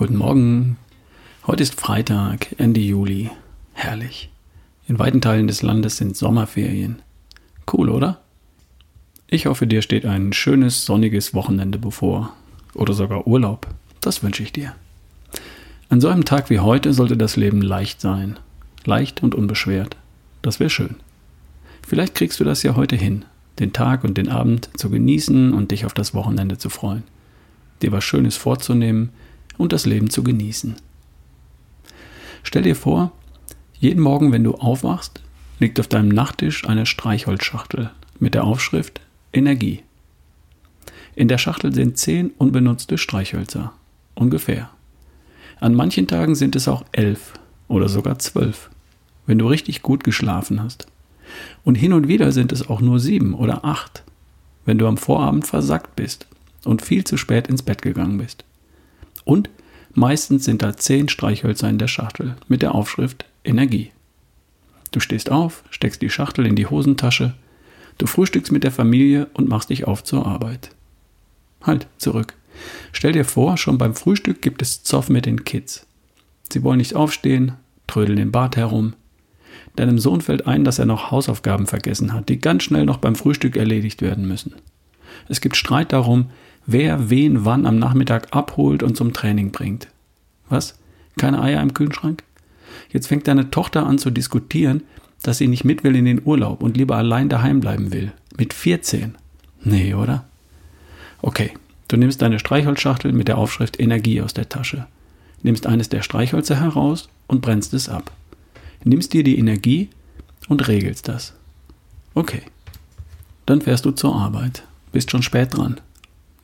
Guten Morgen. Heute ist Freitag, Ende Juli. Herrlich. In weiten Teilen des Landes sind Sommerferien. Cool, oder? Ich hoffe, dir steht ein schönes, sonniges Wochenende bevor. Oder sogar Urlaub. Das wünsche ich dir. An so einem Tag wie heute sollte das Leben leicht sein. Leicht und unbeschwert. Das wäre schön. Vielleicht kriegst du das ja heute hin, den Tag und den Abend zu genießen und dich auf das Wochenende zu freuen. Dir was Schönes vorzunehmen und das Leben zu genießen. Stell dir vor, jeden Morgen, wenn du aufwachst, liegt auf deinem Nachttisch eine Streichholzschachtel mit der Aufschrift Energie. In der Schachtel sind zehn unbenutzte Streichhölzer. Ungefähr. An manchen Tagen sind es auch elf oder sogar zwölf, wenn du richtig gut geschlafen hast. Und hin und wieder sind es auch nur sieben oder acht, wenn du am Vorabend versackt bist und viel zu spät ins Bett gegangen bist. Und meistens sind da zehn Streichhölzer in der Schachtel mit der Aufschrift Energie. Du stehst auf, steckst die Schachtel in die Hosentasche, du frühstückst mit der Familie und machst dich auf zur Arbeit. Halt, zurück. Stell dir vor, schon beim Frühstück gibt es Zoff mit den Kids. Sie wollen nicht aufstehen, trödeln im Bad herum. Deinem Sohn fällt ein, dass er noch Hausaufgaben vergessen hat, die ganz schnell noch beim Frühstück erledigt werden müssen. Es gibt Streit darum, wer wen wann am Nachmittag abholt und zum Training bringt. Was? Keine Eier im Kühlschrank? Jetzt fängt deine Tochter an zu diskutieren, dass sie nicht mit will in den Urlaub und lieber allein daheim bleiben will. Mit 14. Nee, oder? Okay, du nimmst deine Streichholzschachtel mit der Aufschrift Energie aus der Tasche, nimmst eines der Streichhölzer heraus und brennst es ab. Nimmst dir die Energie und regelst das. Okay. Dann fährst du zur Arbeit, bist schon spät dran.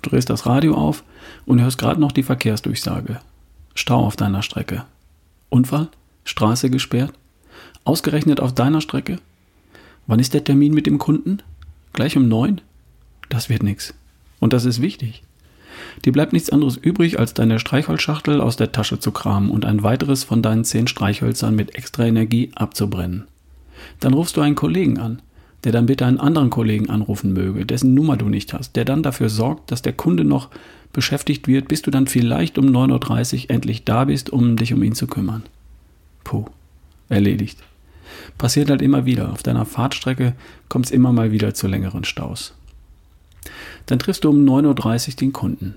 Du drehst das Radio auf und hörst gerade noch die Verkehrsdurchsage. Stau auf deiner Strecke. Unfall? Straße gesperrt? Ausgerechnet auf deiner Strecke? Wann ist der Termin mit dem Kunden? Gleich um neun? Das wird nix. Und das ist wichtig. Dir bleibt nichts anderes übrig, als deine Streichholzschachtel aus der Tasche zu kramen und ein weiteres von deinen zehn Streichhölzern mit extra Energie abzubrennen. Dann rufst du einen Kollegen an, der dann bitte einen anderen Kollegen anrufen möge, dessen Nummer du nicht hast, der dann dafür sorgt, dass der Kunde noch beschäftigt wird, bis du dann vielleicht um 9.30 Uhr endlich da bist, um dich um ihn zu kümmern. Puh, erledigt. Passiert halt immer wieder. Auf deiner Fahrtstrecke kommt es immer mal wieder zu längeren Staus. Dann triffst du um 9.30 Uhr den Kunden.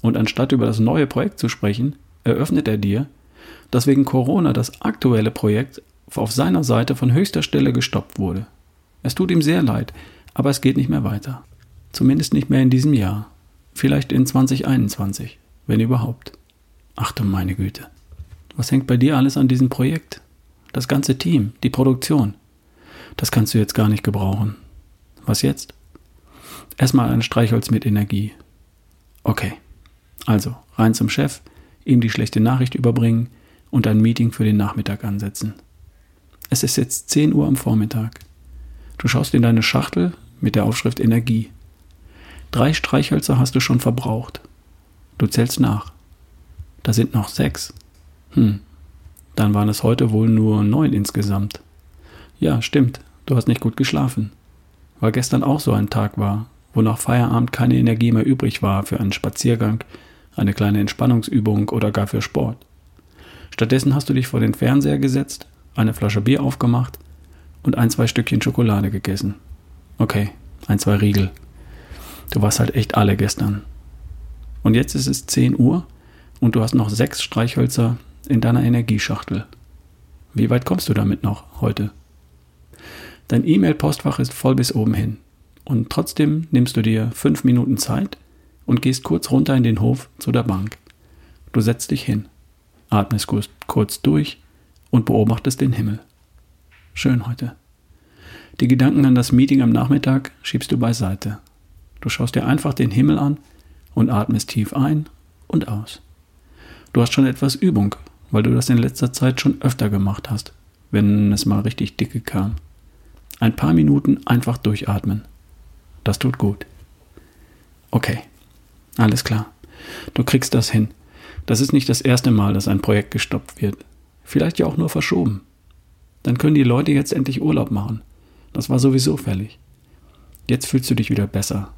Und anstatt über das neue Projekt zu sprechen, eröffnet er dir, dass wegen Corona das aktuelle Projekt auf seiner Seite von höchster Stelle gestoppt wurde. Es tut ihm sehr leid, aber es geht nicht mehr weiter. Zumindest nicht mehr in diesem Jahr. Vielleicht in 2021, wenn überhaupt. Ach du meine Güte. Was hängt bei dir alles an diesem Projekt? Das ganze Team, die Produktion. Das kannst du jetzt gar nicht gebrauchen. Was jetzt? Erstmal ein Streichholz mit Energie. Okay. Also, rein zum Chef, ihm die schlechte Nachricht überbringen und ein Meeting für den Nachmittag ansetzen. Es ist jetzt 10 Uhr am Vormittag. Du schaust in deine Schachtel mit der Aufschrift Energie. Drei Streichhölzer hast du schon verbraucht. Du zählst nach. Da sind noch sechs. Hm, dann waren es heute wohl nur neun insgesamt. Ja, stimmt, du hast nicht gut geschlafen. Weil gestern auch so ein Tag war, wo nach Feierabend keine Energie mehr übrig war für einen Spaziergang, eine kleine Entspannungsübung oder gar für Sport. Stattdessen hast du dich vor den Fernseher gesetzt, eine Flasche Bier aufgemacht und ein, zwei Stückchen Schokolade gegessen. Okay, ein, zwei Riegel. Du warst halt echt alle gestern. Und jetzt ist es 10 Uhr und du hast noch sechs Streichhölzer in deiner Energieschachtel. Wie weit kommst du damit noch heute? Dein E-Mail-Postfach ist voll bis oben hin. Und trotzdem nimmst du dir fünf Minuten Zeit und gehst kurz runter in den Hof zu der Bank. Du setzt dich hin, atmest kurz, durch und beobachtest den Himmel. Schön heute. Die Gedanken an das Meeting am Nachmittag schiebst du beiseite. Du schaust dir einfach den Himmel an und atmest tief ein und aus. Du hast schon etwas Übung weil du das in letzter Zeit schon öfter gemacht hast, wenn es mal richtig dicke kam. Ein paar Minuten einfach durchatmen. Das tut gut. Okay, alles klar. Du kriegst das hin. Das ist nicht das erste Mal, dass ein Projekt gestoppt wird. Vielleicht ja auch nur verschoben. Dann können die Leute jetzt endlich Urlaub machen. Das war sowieso fällig. Jetzt fühlst du dich wieder besser.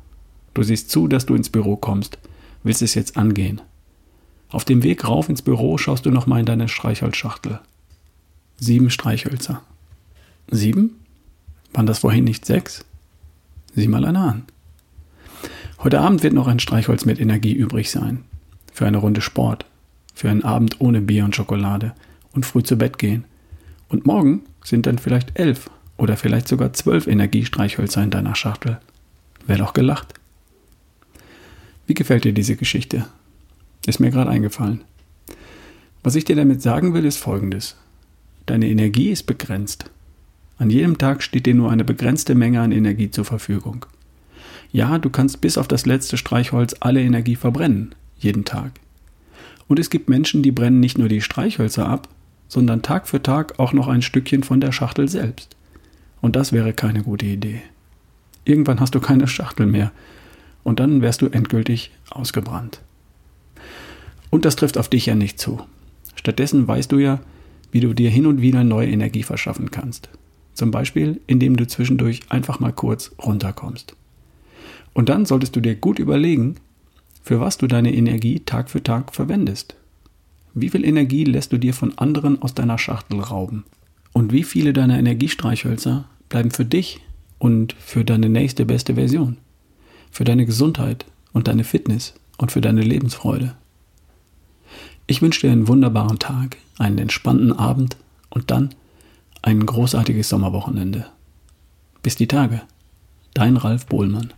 Du siehst zu, dass du ins Büro kommst, willst es jetzt angehen. Auf dem Weg rauf ins Büro schaust du nochmal in deine Streichholzschachtel. Sieben Streichhölzer. Sieben? Waren das vorhin nicht sechs? Sieh mal einer an. Heute Abend wird noch ein Streichholz mit Energie übrig sein. Für eine Runde Sport. Für einen Abend ohne Bier und Schokolade. Und früh zu Bett gehen. Und morgen sind dann vielleicht elf oder vielleicht sogar zwölf Energiestreichhölzer in deiner Schachtel. Wäre doch gelacht. Wie gefällt dir diese Geschichte? Ist mir gerade eingefallen. Was ich dir damit sagen will, ist folgendes. Deine Energie ist begrenzt. An jedem Tag steht dir nur eine begrenzte Menge an Energie zur Verfügung. Ja, du kannst bis auf das letzte Streichholz alle Energie verbrennen, jeden Tag. Und es gibt Menschen, die brennen nicht nur die Streichhölzer ab, sondern Tag für Tag auch noch ein Stückchen von der Schachtel selbst. Und das wäre keine gute Idee. Irgendwann hast du keine Schachtel mehr und dann wärst du endgültig ausgebrannt. Und das trifft auf dich ja nicht zu. Stattdessen weißt du ja, wie du dir hin und wieder neue Energie verschaffen kannst. Zum Beispiel, indem du zwischendurch einfach mal kurz runterkommst. Und dann solltest du dir gut überlegen, für was du deine Energie Tag für Tag verwendest. Wie viel Energie lässt du dir von anderen aus deiner Schachtel rauben? Und wie viele deiner Energiestreichhölzer bleiben für dich und für deine nächste beste Version? Für deine Gesundheit und deine Fitness und für deine Lebensfreude? Ich wünsche dir einen wunderbaren Tag, einen entspannten Abend und dann ein großartiges Sommerwochenende. Bis die Tage. Dein Ralf Bohlmann.